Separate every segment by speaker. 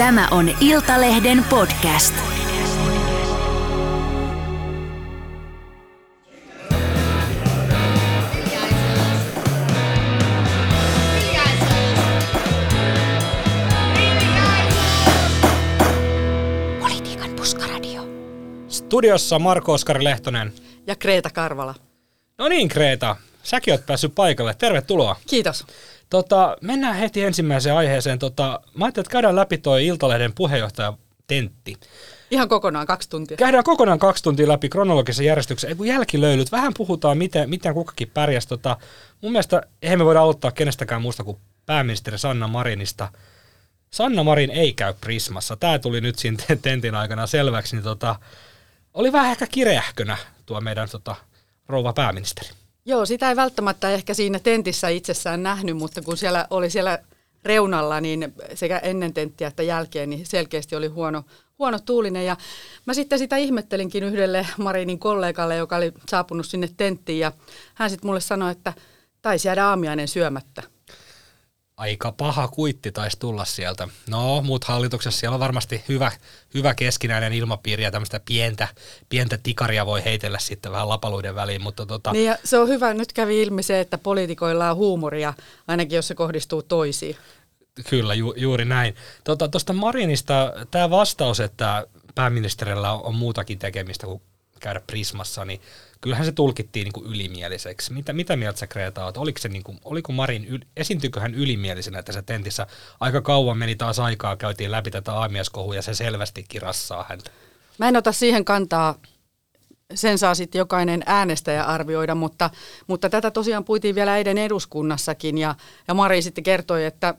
Speaker 1: Tämä on Iltalehden podcast. Politiikan puskaradio.
Speaker 2: Studiossa Marko Oskari Lehtonen.
Speaker 3: Ja Kreeta Karvala.
Speaker 2: No niin, Kreeta. Säkin oot päässyt paikalle. Tervetuloa.
Speaker 3: Kiitos.
Speaker 2: Tota, mennään heti ensimmäiseen aiheeseen. Tota, mä ajattelin, että käydään läpi toi Iltalehden puheenjohtaja Tentti.
Speaker 3: Ihan kokonaan kaksi tuntia.
Speaker 2: Käydään kokonaan kaksi tuntia läpi kronologisen järjestyksen. Ei kun jälkilöylyt. Vähän puhutaan, miten, miten kukakin pärjäs. Tota, mun mielestä eihän me voida aloittaa kenestäkään muusta kuin pääministeri Sanna Marinista. Sanna Marin ei käy Prismassa. Tämä tuli nyt siinä tentin aikana selväksi. Niin tota, oli vähän ehkä kireähkönä tuo meidän tota, rouva pääministeri.
Speaker 3: Joo, sitä ei välttämättä ehkä siinä tentissä itsessään nähnyt, mutta kun siellä oli siellä reunalla, niin sekä ennen tenttiä että jälkeen, niin selkeästi oli huono, huono tuulinen. Ja mä sitten sitä ihmettelinkin yhdelle Marinin kollegalle, joka oli saapunut sinne tenttiin, ja hän sitten mulle sanoi, että taisi jäädä aamiainen syömättä.
Speaker 2: Aika paha kuitti taisi tulla sieltä. No, muut hallituksessa siellä on varmasti hyvä, hyvä keskinäinen ilmapiiri ja tämmöistä pientä, pientä tikaria voi heitellä sitten vähän lapaluiden väliin. Mutta tota...
Speaker 3: Niin ja se on hyvä, nyt kävi ilmi se, että poliitikoilla on huumoria, ainakin jos se kohdistuu toisiin.
Speaker 2: Kyllä, ju, juuri näin. Tuosta tota, Marinista tämä vastaus, että pääministerillä on muutakin tekemistä kuin käydä Prismassa, niin kyllähän se tulkittiin niin kuin ylimieliseksi. Mitä, mitä mieltä sä Kreta olet? Oliko, se niin kuin, oliko Marin, esiintyykö hän ylimielisenä tässä tentissä? Aika kauan meni taas aikaa, käytiin läpi tätä aamieskohua ja se selvästi kirassaa häntä.
Speaker 3: Mä en ota siihen kantaa sen saa sitten jokainen äänestäjä arvioida, mutta, mutta tätä tosiaan puitiin vielä eilen eduskunnassakin ja, ja Mari sitten kertoi, että,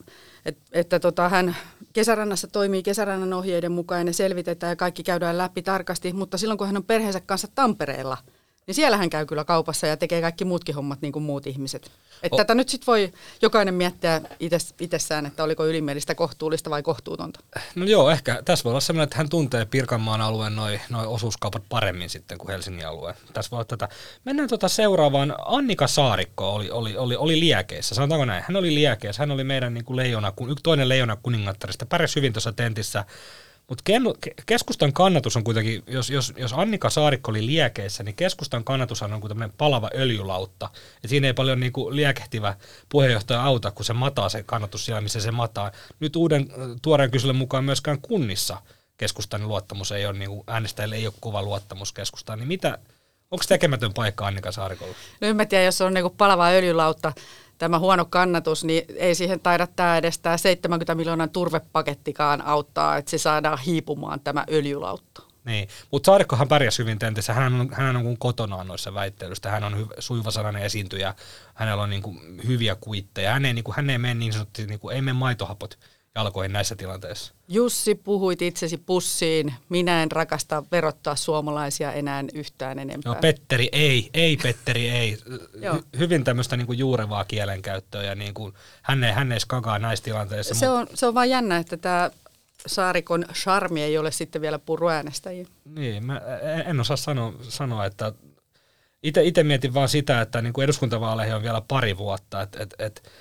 Speaker 3: että, että tota, hän kesärannassa toimii kesärannan ohjeiden mukaan ja ne selvitetään ja kaikki käydään läpi tarkasti, mutta silloin kun hän on perheensä kanssa Tampereella – niin siellä hän käy kyllä kaupassa ja tekee kaikki muutkin hommat niin kuin muut ihmiset. Että oh. tätä nyt sitten voi jokainen miettiä itsessään, että oliko ylimielistä kohtuullista vai kohtuutonta.
Speaker 2: No joo, ehkä tässä voi olla sellainen, että hän tuntee Pirkanmaan alueen noin noi osuuskaupat paremmin sitten kuin Helsingin alueen. Tässä voi tätä. Mennään tuota seuraavaan. Annika Saarikko oli, oli, oli, oli liekeissä, sanotaanko näin? Hän oli liekeissä, hän oli meidän niin kuin leijona, toinen leijona kuningattarista, pärjäsi hyvin tuossa tentissä mutta keskustan kannatus on kuitenkin, jos, jos, jos Annika Saarikko oli liekeissä, niin keskustan kannatus on kuin tämmöinen palava öljylautta. Et siinä ei paljon niin kuin liekehtivä puheenjohtaja auta, kun se mataa se kannatus siellä, missä se mataa. Nyt uuden tuoreen kyselyn mukaan myöskään kunnissa keskustan luottamus ei ole, niin äänestäjille ei ole kova luottamus keskustaan. Niin mitä, onko tekemätön paikka Annika Saarikolla?
Speaker 3: No en mä tiedä, jos on niin kuin palava öljylautta tämä huono kannatus, niin ei siihen taida tämä edes tämä 70 miljoonan turvepakettikaan auttaa, että se saadaan hiipumaan tämä öljylautta.
Speaker 2: Niin, mutta Saarikkohan pärjäsi hyvin tentissä. Hän on, hän on kuin kotonaan noissa väittelyistä. Hän on hy- suivasanainen esiintyjä. Hänellä on niin kuin hyviä kuitteja. Hän ei, niin kuin, hän ei mene niin sanotusti, niin kuin, ei mene maitohapot jalkoihin näissä tilanteissa.
Speaker 3: Jussi, puhuit itsesi pussiin. Minä en rakasta verottaa suomalaisia enää yhtään enempää.
Speaker 2: No Petteri ei, ei Petteri ei. Hy- hyvin tämmöistä niinku juurevaa kielenkäyttöä ja niinku, hän, ei, hän ei skakaa näissä tilanteissa.
Speaker 3: Se, on, se on vaan jännä, että tämä Saarikon charmi ei ole sitten vielä puruäänestäjiä.
Speaker 2: Niin, mä en osaa sanoa, sanoa että itse mietin vaan sitä, että niin kuin eduskuntavaaleihin on vielä pari vuotta, että et, et,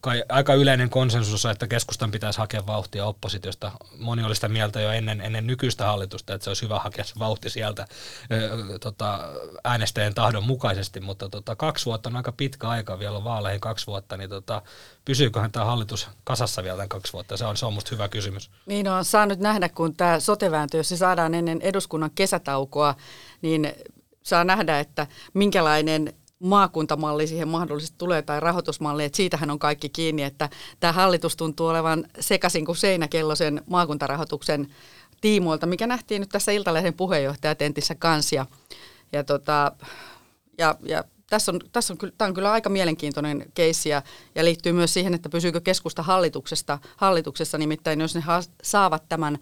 Speaker 2: kai aika yleinen konsensus, että keskustan pitäisi hakea vauhtia oppositiosta. Moni oli sitä mieltä jo ennen, ennen nykyistä hallitusta, että se olisi hyvä hakea se vauhti sieltä ö, tota, äänestäjien tahdon mukaisesti, mutta tota, kaksi vuotta on aika pitkä aika, vielä on vaaleihin kaksi vuotta, niin tota, pysyyköhän tämä hallitus kasassa vielä tämän kaksi vuotta? Se on, se on musta hyvä kysymys.
Speaker 3: Niin on saa nyt nähdä, kun tämä sotevääntö, jos se saadaan ennen eduskunnan kesätaukoa, niin saa nähdä, että minkälainen maakuntamalli siihen mahdollisesti tulee tai rahoitusmalli, että siitähän on kaikki kiinni, että tämä hallitus tuntuu olevan sekaisin kuin seinäkello sen maakuntarahoituksen tiimoilta, mikä nähtiin nyt tässä Iltalehden puheenjohtajatentissä kanssa. Ja, ja, tota, ja, ja tässä on, tässä on, tämä on kyllä aika mielenkiintoinen keissi ja, ja liittyy myös siihen, että pysyykö keskusta hallituksesta, hallituksessa, nimittäin jos ne ha- saavat tämän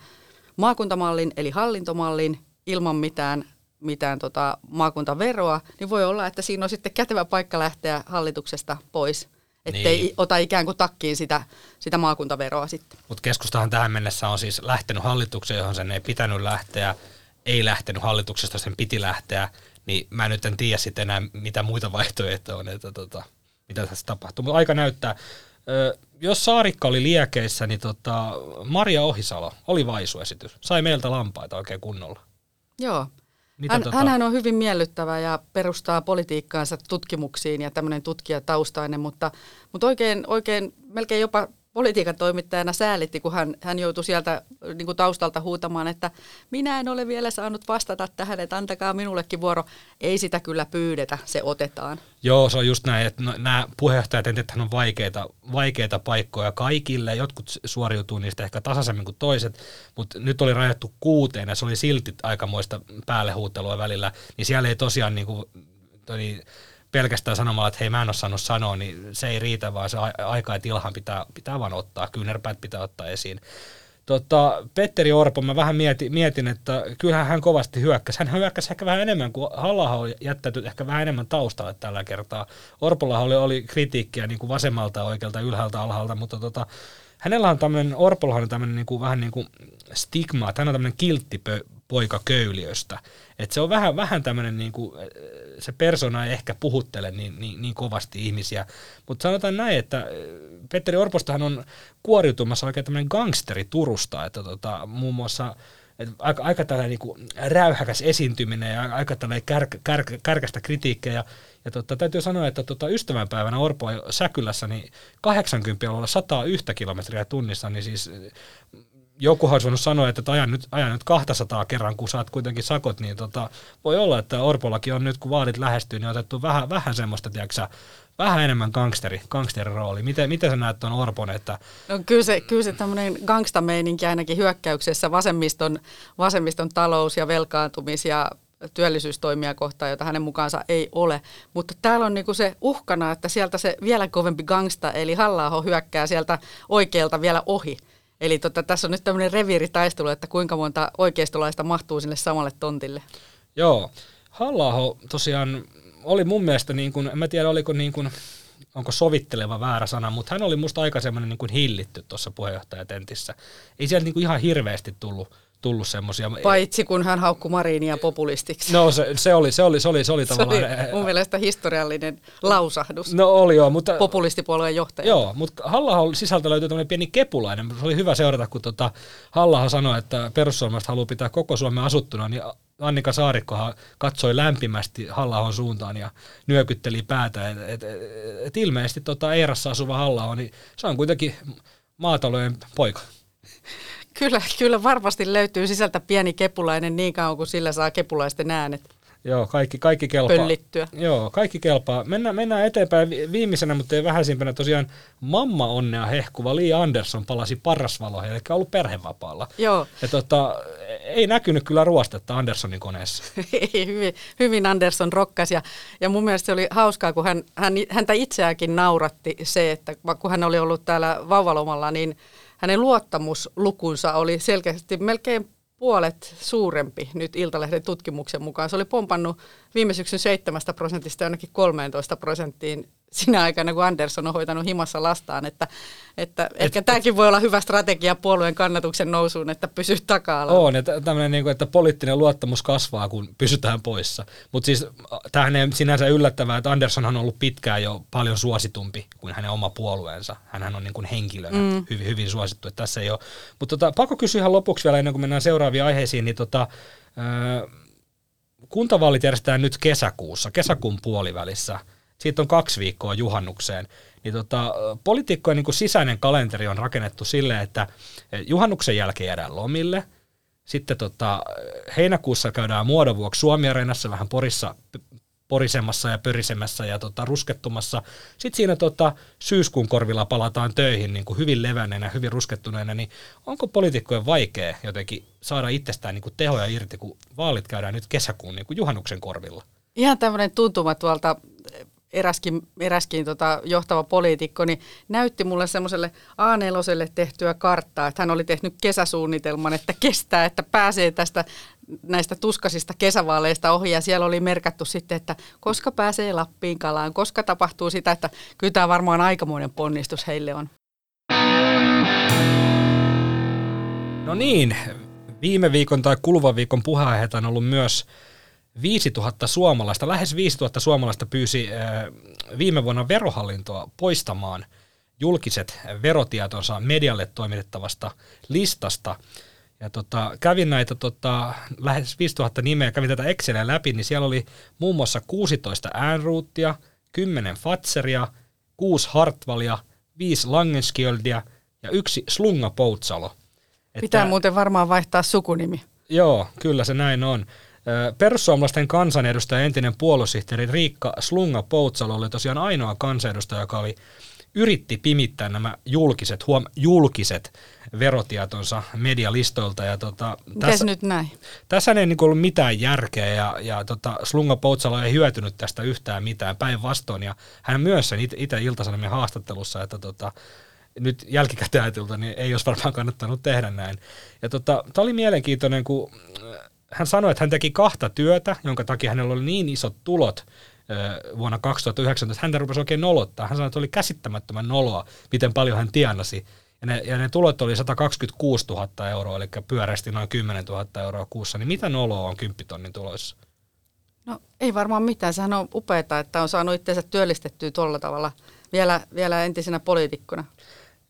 Speaker 3: maakuntamallin eli hallintomallin ilman mitään mitään tota maakuntaveroa, niin voi olla, että siinä on sitten kätevä paikka lähteä hallituksesta pois. Ettei niin. ota ikään kuin takkiin sitä, sitä maakuntaveroa sitten.
Speaker 2: Mutta keskustahan tähän mennessä on siis lähtenyt hallitukseen, johon sen ei pitänyt lähteä, ei lähtenyt hallituksesta, sen piti lähteä, niin mä nyt en tiedä sitten enää, mitä muita vaihtoehtoja on, että tota, mitä tässä tapahtuu. Mutta aika näyttää. Ö, jos Saarikka oli liekeissä, niin tota, Maria Ohisalo oli vaisuesitys. Sai meiltä lampaita oikein kunnolla.
Speaker 3: Joo.
Speaker 2: Mitä
Speaker 3: Hän,
Speaker 2: tota-
Speaker 3: Hänhän on hyvin miellyttävä ja perustaa politiikkaansa tutkimuksiin ja tämmöinen tutkijataustainen, mutta, mutta oikein, oikein melkein jopa politiikan toimittajana säälitti, kun hän, hän joutui sieltä niin kuin taustalta huutamaan, että minä en ole vielä saanut vastata tähän, että antakaa minullekin vuoro. Ei sitä kyllä pyydetä, se otetaan.
Speaker 2: Joo, se on just näin, että no, nämä puheenjohtajat että on vaikeita, vaikeita paikkoja kaikille. Jotkut suoriutuu niistä ehkä tasaisemmin kuin toiset, mutta nyt oli rajattu kuuteen ja se oli silti aikamoista päällehuuttelua välillä. Niin siellä ei tosiaan niin kuin, toi, pelkästään sanomalla, että hei mä en ole saanut sanoa, niin se ei riitä, vaan se aika ja tilhan pitää, pitää vaan ottaa, kyynärpäät pitää ottaa esiin. Tota, Petteri Orpo, mä vähän mietin, mietin, että kyllähän hän kovasti hyökkäsi. Hän hyökkäsi ehkä vähän enemmän, kuin halla on jättänyt ehkä vähän enemmän taustalle tällä kertaa. Orpolla oli, oli kritiikkiä niin kuin vasemmalta, oikealta, ylhäältä, alhaalta, mutta tota, hänellä on tämmöinen, Orpolla on tämmöinen niin kuin, vähän niin kuin stigma, että hän on tämmöinen kiltti poika köyliöstä. Et se on vähän, vähän tämmöinen, niin kuin, se persona ei ehkä puhuttele niin, niin, niin kovasti ihmisiä. Mutta sanotaan näin, että Petteri Orpostahan on kuoriutumassa oikein tämmöinen gangsteri Turusta, että tota, muun muassa että aika, aika tällainen niin räyhäkäs esiintyminen ja aika tällainen kär, kär, kärkästä kritiikkiä. Ja, ja tota, täytyy sanoa, että tota, ystävänpäivänä Orpo Säkylässä niin 80 olla 101 kilometriä tunnissa, niin siis joku olisi voinut sanoa, että ajan nyt, ajan nyt 200 kerran, kun saat kuitenkin sakot, niin tota, voi olla, että Orpollakin on nyt, kun vaalit lähestyy, niin otettu vähän, vähän semmoista, tiedätkö, vähän enemmän gangsteri, rooli. Miten, miten sä näet tuon Orpon? Että...
Speaker 3: No, kyllä se, kyllä se tämmöinen gangstameininki ainakin hyökkäyksessä vasemmiston, vasemmiston talous- ja velkaantumis- ja työllisyystoimia kohtaan, jota hänen mukaansa ei ole. Mutta täällä on niinku se uhkana, että sieltä se vielä kovempi gangsta, eli halla hyökkää sieltä oikealta vielä ohi. Eli tota, tässä on nyt tämmöinen reviiritaistelu, että kuinka monta oikeistolaista mahtuu sinne samalle tontille.
Speaker 2: Joo, halla tosiaan oli mun mielestä, niin kuin, en mä tiedä oliko niin kuin, onko sovitteleva väärä sana, mutta hän oli musta aika semmoinen niin hillitty tuossa puheenjohtajatentissä. Ei sieltä niin kuin ihan hirveästi tullut tullut semmoisia.
Speaker 3: Paitsi kun hän haukkui Mariinia populistiksi.
Speaker 2: No se, se, oli, se oli, se oli, se oli
Speaker 3: tavallaan... Se oli mun mielestä historiallinen lausahdus.
Speaker 2: No oli joo, mutta...
Speaker 3: Populistipuolueen johtaja.
Speaker 2: Joo, mutta halla sisältä löytyi tämmöinen pieni kepulainen. Se oli hyvä seurata, kun tota halla sanoi, että perussuomalaiset haluaa pitää koko Suomen asuttuna, niin Annika Saarikkohan katsoi lämpimästi halla suuntaan ja nyökytteli päätä. Et, et, et, et ilmeisesti tota Eerassa asuva halla niin se on kuitenkin maatalojen poika.
Speaker 3: Kyllä, kyllä varmasti löytyy sisältä pieni kepulainen niin kauan kuin sillä saa kepulaisten äänet.
Speaker 2: Joo, kaikki, kaikki kelpaa.
Speaker 3: Pöllittyä.
Speaker 2: Joo, kaikki kelpaa. Mennään, mennään eteenpäin viimeisenä, mutta ei vähäisimpänä tosiaan mamma onnea hehkuva Lee Anderson palasi parrasvaloihin, eli ollut perhevapaalla.
Speaker 3: Joo.
Speaker 2: Ja tota, ei näkynyt kyllä ruostetta Andersonin koneessa.
Speaker 3: ei, hyvin, hyvin Anderson rokkas ja, ja mun mielestä se oli hauskaa, kun hän, hän, häntä itseäkin nauratti se, että kun hän oli ollut täällä vauvalomalla, niin – hänen luottamuslukunsa oli selkeästi melkein puolet suurempi nyt Iltalehden tutkimuksen mukaan. Se oli pompannut viime syksyn 7 prosentista jonnekin 13 prosenttiin sinä aikana, kun Andersson on hoitanut himassa lastaan, että, että Et, ehkä tämäkin voi olla hyvä strategia puolueen kannatuksen nousuun, että pysyy taka
Speaker 2: On, että, tämmöinen, niin kuin, että poliittinen luottamus kasvaa, kun pysytään poissa. Mutta siis tämähän ei sinänsä yllättävää, että Andersson on ollut pitkään jo paljon suositumpi kuin hänen oma puolueensa. Hänhän on niin kuin henkilönä mm. hyvin, hyvin suosittu, että tässä ei ole. Mutta tota, pakko kysyä ihan lopuksi vielä, ennen kuin mennään seuraaviin aiheisiin, niin tota, äh, kuntavaalit järjestetään nyt kesäkuussa, kesäkuun puolivälissä – siitä on kaksi viikkoa juhannukseen, niin tota, poliitikkojen niin sisäinen kalenteri on rakennettu sille, että juhannuksen jälkeen jäädään lomille, sitten tota, heinäkuussa käydään muodon vuoksi Suomi-areenassa vähän Porissa porisemmassa ja pörisemässä ja tota, ruskettumassa. Sitten siinä tota, syyskuun korvilla palataan töihin niin kuin hyvin levänneenä, hyvin ruskettuneena, niin onko poliitikkojen vaikea jotenkin saada itsestään niin kuin tehoja irti, kun vaalit käydään nyt kesäkuun niin kuin juhannuksen korvilla?
Speaker 3: Ihan tämmöinen tuntuma tuolta eräskin, eräskin tota johtava poliitikko, niin näytti mulle semmoiselle a tehtyä karttaa, että hän oli tehnyt kesäsuunnitelman, että kestää, että pääsee tästä näistä tuskasista kesävaaleista ohi ja siellä oli merkattu sitten, että koska pääsee Lappiin kalaan, koska tapahtuu sitä, että kyllä tämä varmaan aikamoinen ponnistus heille on.
Speaker 2: No niin, viime viikon tai kuluvan viikon puheenaiheita on ollut myös 5000 suomalaista, lähes 5000 suomalaista pyysi viime vuonna verohallintoa poistamaan julkiset verotietonsa medialle toimitettavasta listasta. Ja tota, kävin näitä tota, lähes 5000 nimeä, kävin tätä Exceliä läpi, niin siellä oli muun muassa 16 äänruuttia, 10 Fatseria, 6 Hartvalia, 5 Langenskjöldiä ja yksi Slunga Poutsalo.
Speaker 3: Pitää muuten varmaan vaihtaa sukunimi.
Speaker 2: Joo, kyllä se näin on. Perussuomalaisten kansanedustaja entinen puoluesihteeri Riikka Slunga Poutsalo oli tosiaan ainoa kansanedustaja, joka oli yritti pimittää nämä julkiset, huom, julkiset verotietonsa medialistoilta. Ja tota,
Speaker 3: tässä, nyt näin?
Speaker 2: Tässä ei niin ollut mitään järkeä ja, ja tota, Slunga Poutsalo ei hyötynyt tästä yhtään mitään päinvastoin. Ja hän myös sen itse Ilta-Sanomien haastattelussa, että tota, nyt jälkikäteen niin ei olisi varmaan kannattanut tehdä näin. Ja tota, tämä oli mielenkiintoinen, kun hän sanoi, että hän teki kahta työtä, jonka takia hänellä oli niin isot tulot vuonna 2019. Häntä rupesi oikein nolottaa. Hän sanoi, että oli käsittämättömän noloa, miten paljon hän tienasi. Ja ne, ja ne tulot oli 126 000 euroa, eli pyörästi noin 10 000 euroa kuussa. Niin mitä noloa on 10 tonnin tuloissa?
Speaker 3: No ei varmaan mitään. Sehän on upeaa, että on saanut itseensä työllistettyä tuolla tavalla vielä, vielä entisenä poliitikkona.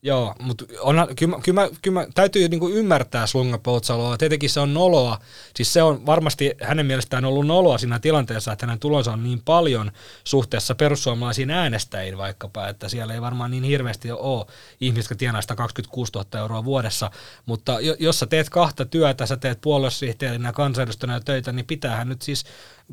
Speaker 2: Joo, mutta kyllä, kyllä, kyllä täytyy niinku ymmärtää Slunga Poutsaloa. Tietenkin se on noloa. Siis se on varmasti hänen mielestään ollut noloa siinä tilanteessa, että hänen tulonsa on niin paljon suhteessa perussuomalaisiin äänestäjiin vaikkapa, että siellä ei varmaan niin hirveästi ole ihmisiä, jotka tienaa 126 000 euroa vuodessa. Mutta jos sä teet kahta työtä, sä teet puoluesihteerinä ja kansanedustajana töitä, niin pitäähän nyt siis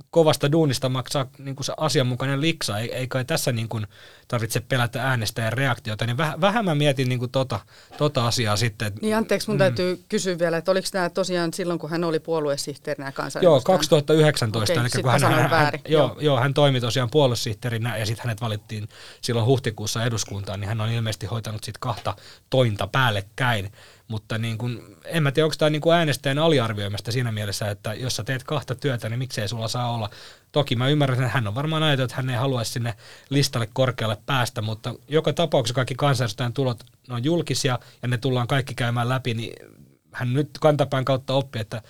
Speaker 2: kovasta duunista maksaa niin kuin se asianmukainen liksa, ei, ei kai tässä niin kuin tarvitse pelätä äänestäjän reaktiota, niin väh, vähän mä mietin niin kuin tota, tota asiaa sitten.
Speaker 3: Niin anteeksi, mun mm. täytyy kysyä vielä, että oliko tämä tosiaan silloin, kun hän oli puoluesihteerinä ja kansanedustajana?
Speaker 2: Joo, 2019, okay, eli kun hän, hän, hän, joo, joo. joo, hän toimi tosiaan puoluesihteerinä ja sitten hänet valittiin silloin huhtikuussa eduskuntaan, niin hän on ilmeisesti hoitanut sitten kahta tointa päällekkäin. Mutta niin kun, en mä tiedä, onko tämä niin kuin äänestäjän aliarvioimasta siinä mielessä, että jos sä teet kahta työtä, niin miksei sulla saa olla. Toki mä ymmärrän, että hän on varmaan ajatellut, että hän ei haluaisi sinne listalle korkealle päästä, mutta joka tapauksessa kaikki kansanedustajan tulot on julkisia ja ne tullaan kaikki käymään läpi, niin hän nyt kantapään kautta oppi, että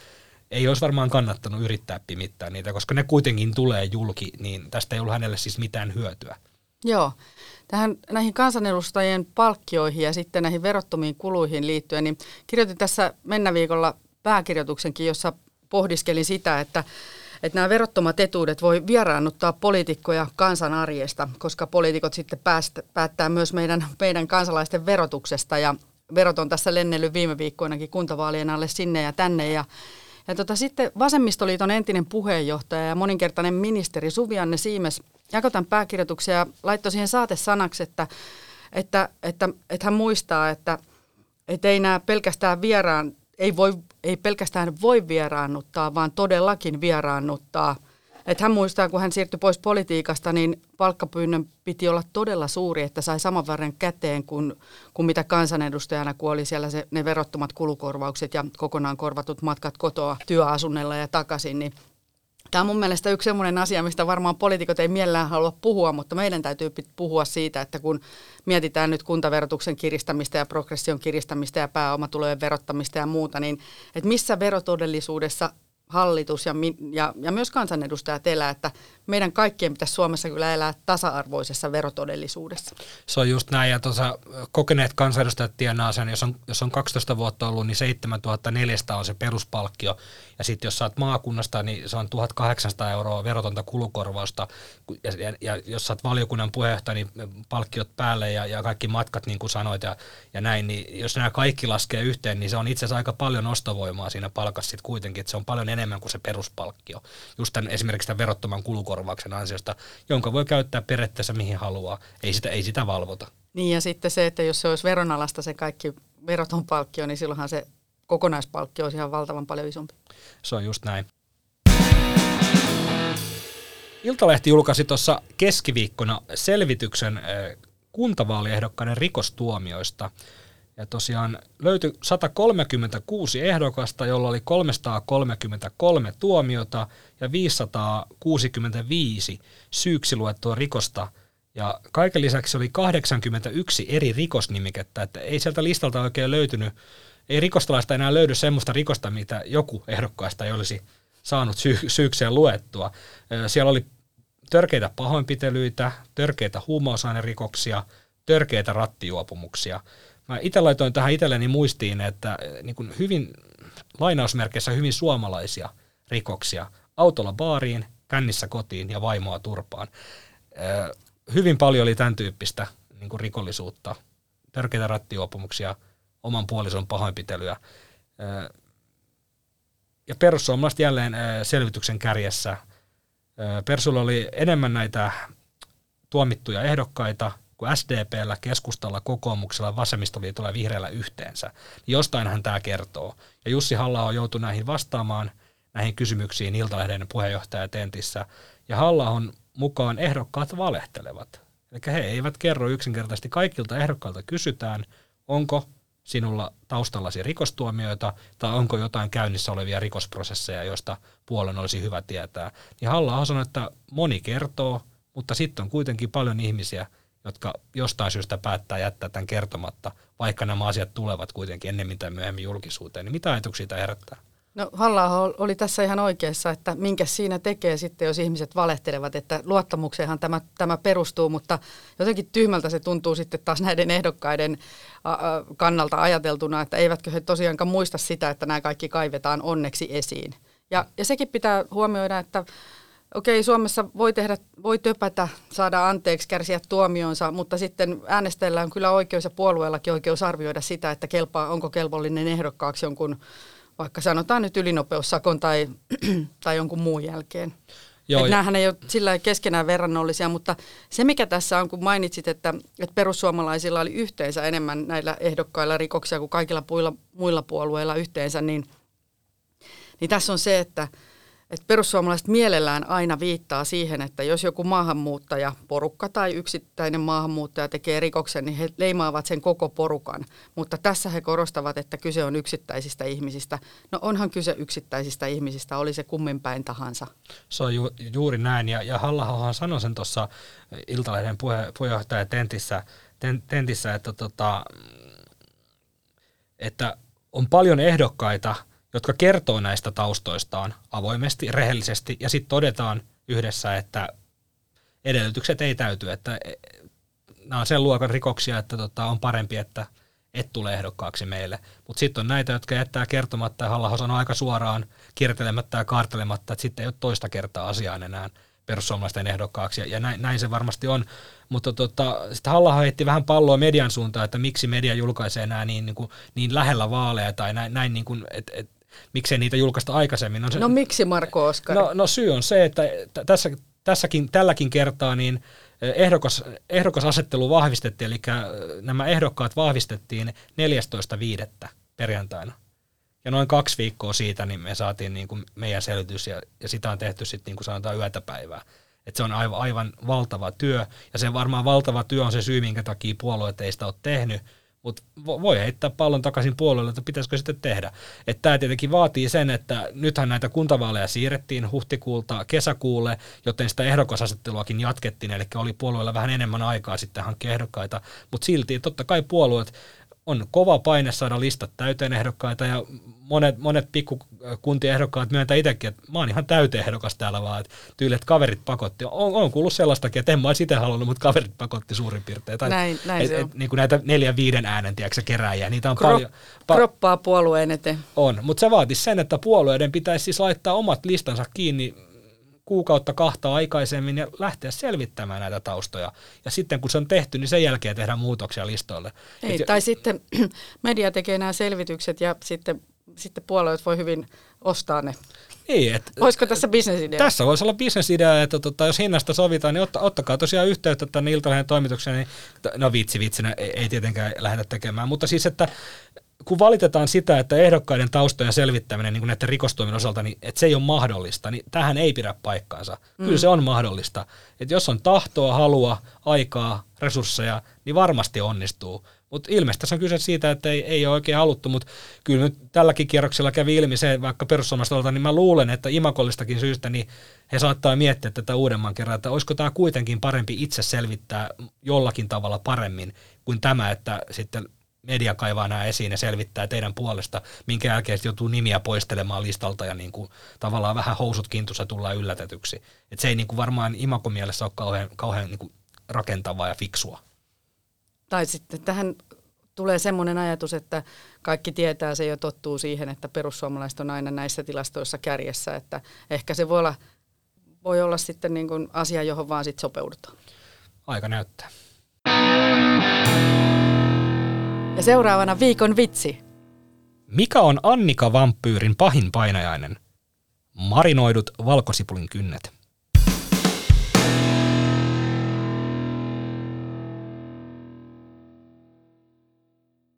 Speaker 2: ei olisi varmaan kannattanut yrittää pimittää niitä, koska ne kuitenkin tulee julki, niin tästä ei ollut hänelle siis mitään hyötyä.
Speaker 3: Joo. Tähän näihin kansanedustajien palkkioihin ja sitten näihin verottomiin kuluihin liittyen, niin kirjoitin tässä mennä viikolla pääkirjoituksenkin, jossa pohdiskelin sitä, että että nämä verottomat etuudet voi vieraannuttaa poliitikkoja kansan arjesta, koska poliitikot sitten päästä, päättää myös meidän, meidän kansalaisten verotuksesta. Ja verot on tässä lennellyt viime viikkoinakin kuntavaalien alle sinne ja tänne. Ja ja tota, sitten Vasemmistoliiton entinen puheenjohtaja ja moninkertainen ministeri Suvianne Siimes jakoi tämän pääkirjoituksen ja laittoi siihen saatesanaksi, että, että, että, että hän muistaa, että, että ei nämä pelkästään vieraan, ei, voi, ei pelkästään voi vieraannuttaa, vaan todellakin vieraannuttaa. Että hän muistaa, kun hän siirtyi pois politiikasta, niin palkkapyynnön piti olla todella suuri, että sai saman verran käteen kuin, kuin mitä kansanedustajana, kun oli siellä se, ne verottomat kulukorvaukset ja kokonaan korvatut matkat kotoa työasunnella ja takaisin, niin Tämä on mun mielestä yksi sellainen asia, mistä varmaan poliitikot ei mielellään halua puhua, mutta meidän täytyy puhua siitä, että kun mietitään nyt kuntaverotuksen kiristämistä ja progression kiristämistä ja pääomatulojen verottamista ja muuta, niin että missä verotodellisuudessa hallitus ja, ja, ja myös kansanedustajat elää, että meidän kaikkien pitäisi Suomessa kyllä elää tasa-arvoisessa verotodellisuudessa.
Speaker 2: Se on just näin, ja tuossa kokeneet kansanedustajat tienaa sen, jos on, jos on 12 vuotta ollut, niin 7400 on se peruspalkkio, ja sitten jos saat maakunnasta, niin se on 1800 euroa verotonta kulukorvausta, ja, ja, ja jos saat valiokunnan puheenjohtaja, niin palkkiot päälle ja, ja kaikki matkat, niin kuin sanoit, ja, ja näin, niin jos nämä kaikki laskee yhteen, niin se on itse asiassa aika paljon ostovoimaa siinä palkassa sitten kuitenkin, että se on paljon enemmän kuin se peruspalkkio, just tämän, esimerkiksi tämän verottoman kulukorvauksen korvauksen ansiosta, jonka voi käyttää periaatteessa mihin haluaa. Ei sitä, ei sitä valvota.
Speaker 3: Niin ja sitten se, että jos se olisi veronalasta se kaikki veroton palkkio, niin silloinhan se kokonaispalkkio olisi ihan valtavan paljon isompi.
Speaker 2: Se on just näin. Iltalehti julkaisi tuossa keskiviikkona selvityksen eh, kuntavaaliehdokkaiden rikostuomioista – ja tosiaan löytyi 136 ehdokasta, jolla oli 333 tuomiota ja 565 syyksi luettua rikosta. Ja kaiken lisäksi oli 81 eri rikosnimikettä, että ei sieltä listalta oikein löytynyt, ei rikostalaista enää löydy semmoista rikosta, mitä joku ehdokkaista ei olisi saanut sy- syykseen luettua. Siellä oli törkeitä pahoinpitelyitä, törkeitä huumausainerikoksia, törkeitä rattijuopumuksia. Mä itse laitoin tähän itselleni muistiin, että niin kuin hyvin lainausmerkeissä hyvin suomalaisia rikoksia. Autolla baariin, kännissä kotiin ja vaimoa turpaan. Hyvin paljon oli tämän tyyppistä niin kuin rikollisuutta, törkeitä rattijuopumuksia, oman puolison pahoinpitelyä. Ja perussuomalaiset jälleen selvityksen kärjessä. Persulla oli enemmän näitä tuomittuja ehdokkaita kuin SDPllä, keskustalla, kokoomuksella, vasemmistoliitolla ja vihreällä yhteensä. Niin jostainhan tämä kertoo. Ja Jussi halla joutui näihin vastaamaan näihin kysymyksiin Iltalehden puheenjohtaja Tentissä. Ja halla mukaan ehdokkaat valehtelevat. Eli he eivät kerro yksinkertaisesti kaikilta ehdokkailta kysytään, onko sinulla taustallasi rikostuomioita tai onko jotain käynnissä olevia rikosprosesseja, joista puolen olisi hyvä tietää. Niin halla sanoi, että moni kertoo, mutta sitten on kuitenkin paljon ihmisiä, jotka jostain syystä päättää jättää tämän kertomatta, vaikka nämä asiat tulevat kuitenkin ennemmin tai myöhemmin julkisuuteen. Niin mitä ajatuksia tämä herättää?
Speaker 3: No halla oli tässä ihan oikeassa, että minkä siinä tekee sitten, jos ihmiset valehtelevat, että luottamukseenhan tämä, tämä perustuu, mutta jotenkin tyhmältä se tuntuu sitten taas näiden ehdokkaiden kannalta ajateltuna, että eivätkö he tosiaankaan muista sitä, että nämä kaikki kaivetaan onneksi esiin. Ja, ja sekin pitää huomioida, että okei, Suomessa voi tehdä, voi töpätä, saada anteeksi, kärsiä tuomionsa, mutta sitten äänestäjällä on kyllä oikeus ja puolueellakin oikeus arvioida sitä, että kelpaa, onko kelvollinen ehdokkaaksi jonkun vaikka sanotaan nyt ylinopeussakon tai, tai jonkun muun jälkeen. Joo, että näähän ei ole sillä keskenään verrannollisia, mutta se mikä tässä on, kun mainitsit, että, että perussuomalaisilla oli yhteensä enemmän näillä ehdokkailla rikoksia kuin kaikilla muilla, muilla puolueilla yhteensä, niin, niin tässä on se, että, että perussuomalaiset mielellään aina viittaa siihen, että jos joku maahanmuuttaja, porukka tai yksittäinen maahanmuuttaja tekee rikoksen, niin he leimaavat sen koko porukan. Mutta tässä he korostavat, että kyse on yksittäisistä ihmisistä. No onhan kyse yksittäisistä ihmisistä, oli se kummin päin tahansa.
Speaker 2: Se on ju, juuri näin, ja, ja halla sanoi sen tuossa Iltalehden puhe, puheenjohtaja Tentissä, tentissä että, tota, että on paljon ehdokkaita – jotka kertoo näistä taustoistaan avoimesti, rehellisesti, ja sitten todetaan yhdessä, että edellytykset ei täyty, että e, nämä on sen luokan rikoksia, että tota, on parempi, että et tule ehdokkaaksi meille. Mutta sitten on näitä, jotka jättää kertomatta ja halla sanoo aika suoraan kiertelemättä ja kaartelematta, että sitten ei ole toista kertaa asiaan enää perussuomalaisten ehdokkaaksi, ja näin, näin se varmasti on. Mutta tota, sitten halla heitti vähän palloa median suuntaan, että miksi media julkaisee nämä niin, niin, niin lähellä vaaleja, tai näin, näin niin kuin, että et, miksei niitä julkaista aikaisemmin.
Speaker 3: No, se, no miksi Marko Oskari?
Speaker 2: No, no syy on se, että tässä, tässäkin, tälläkin kertaa niin eh, ehdokas, ehdokasasettelu vahvistettiin, eli nämä ehdokkaat vahvistettiin 14.5. perjantaina. Ja noin kaksi viikkoa siitä niin me saatiin niin kuin meidän selvitys ja, ja sitä on tehty sitten niin kuin sanotaan yötä päivää. Et se on aivan, aivan valtava työ ja se varmaan valtava työ on se syy, minkä takia puolueet ei sitä ole tehnyt, mutta voi heittää pallon takaisin puolelle, että pitäisikö sitten tehdä. Että tämä tietenkin vaatii sen, että nythän näitä kuntavaaleja siirrettiin huhtikuulta kesäkuulle, joten sitä ehdokasasetteluakin jatkettiin, eli oli puolueella vähän enemmän aikaa sitten hankkia ehdokkaita, mutta silti totta kai puolueet on kova paine saada listat täyteen ehdokkaita ja monet, monet pikkukuntien ehdokkaat myöntää itsekin, että mä oon ihan täyteen ehdokas täällä vaan, että tyyli, kaverit pakotti. On, on kuullut sellaistakin, että en mä itse halunnut, mutta kaverit pakotti suurin piirtein. Tai,
Speaker 3: näin, näin et,
Speaker 2: se
Speaker 3: on. Et,
Speaker 2: niin kuin näitä neljän viiden äänen, tiedätkö, kerääjiä, niitä on
Speaker 3: Krop,
Speaker 2: paljon.
Speaker 3: Pa- kroppaa puolueen eteen.
Speaker 2: On, mutta se vaatisi sen, että puolueiden pitäisi siis laittaa omat listansa kiinni kuukautta kahta aikaisemmin ja lähteä selvittämään näitä taustoja. Ja sitten kun se on tehty, niin sen jälkeen tehdään muutoksia listoille.
Speaker 3: Ei, Et, tai sitten media tekee nämä selvitykset ja sitten, sitten puolueet voi hyvin ostaa ne.
Speaker 2: Niin, et,
Speaker 3: Olisiko tässä bisnesidea?
Speaker 2: Tässä voisi olla bisnesidea, että tota, jos hinnasta sovitaan, niin otta, ottakaa tosiaan yhteyttä tänne Iltalehden toimitukseen. Niin, no vitsi vitsinä, ei, ei tietenkään lähdetä tekemään, mutta siis, että kun valitetaan sitä, että ehdokkaiden taustojen selvittäminen niin kuin näiden rikostuomien osalta, niin että se ei ole mahdollista, niin tähän ei pidä paikkaansa. Mm. Kyllä se on mahdollista. Että jos on tahtoa, halua, aikaa, resursseja, niin varmasti onnistuu. Mutta ilmeisesti tässä on kyse siitä, että ei, ei ole oikein haluttu, mutta kyllä nyt tälläkin kierroksella kävi ilmi se, vaikka perussuomalaiset niin mä luulen, että imakollistakin syystä, niin he saattaa miettiä tätä uudemman kerran, että olisiko tämä kuitenkin parempi itse selvittää jollakin tavalla paremmin kuin tämä, että sitten media kaivaa nämä esiin ja selvittää teidän puolesta, minkä jälkeen joutuu nimiä poistelemaan listalta ja niin kuin, tavallaan vähän housut kintussa tullaan yllätetyksi. Et se ei niin kuin varmaan imakomielessä ole kauhean, kauhean niin kuin rakentavaa ja fiksua.
Speaker 3: Tai sitten tähän tulee semmoinen ajatus, että kaikki tietää se jo tottuu siihen, että perussuomalaiset on aina näissä tilastoissa kärjessä, että ehkä se voi olla, voi olla sitten niin kuin asia, johon vaan sitten sopeudutaan.
Speaker 2: Aika näyttää.
Speaker 3: Ja seuraavana viikon vitsi.
Speaker 2: Mikä on Annika Vampyyrin pahin painajainen? Marinoidut valkosipulin kynnet.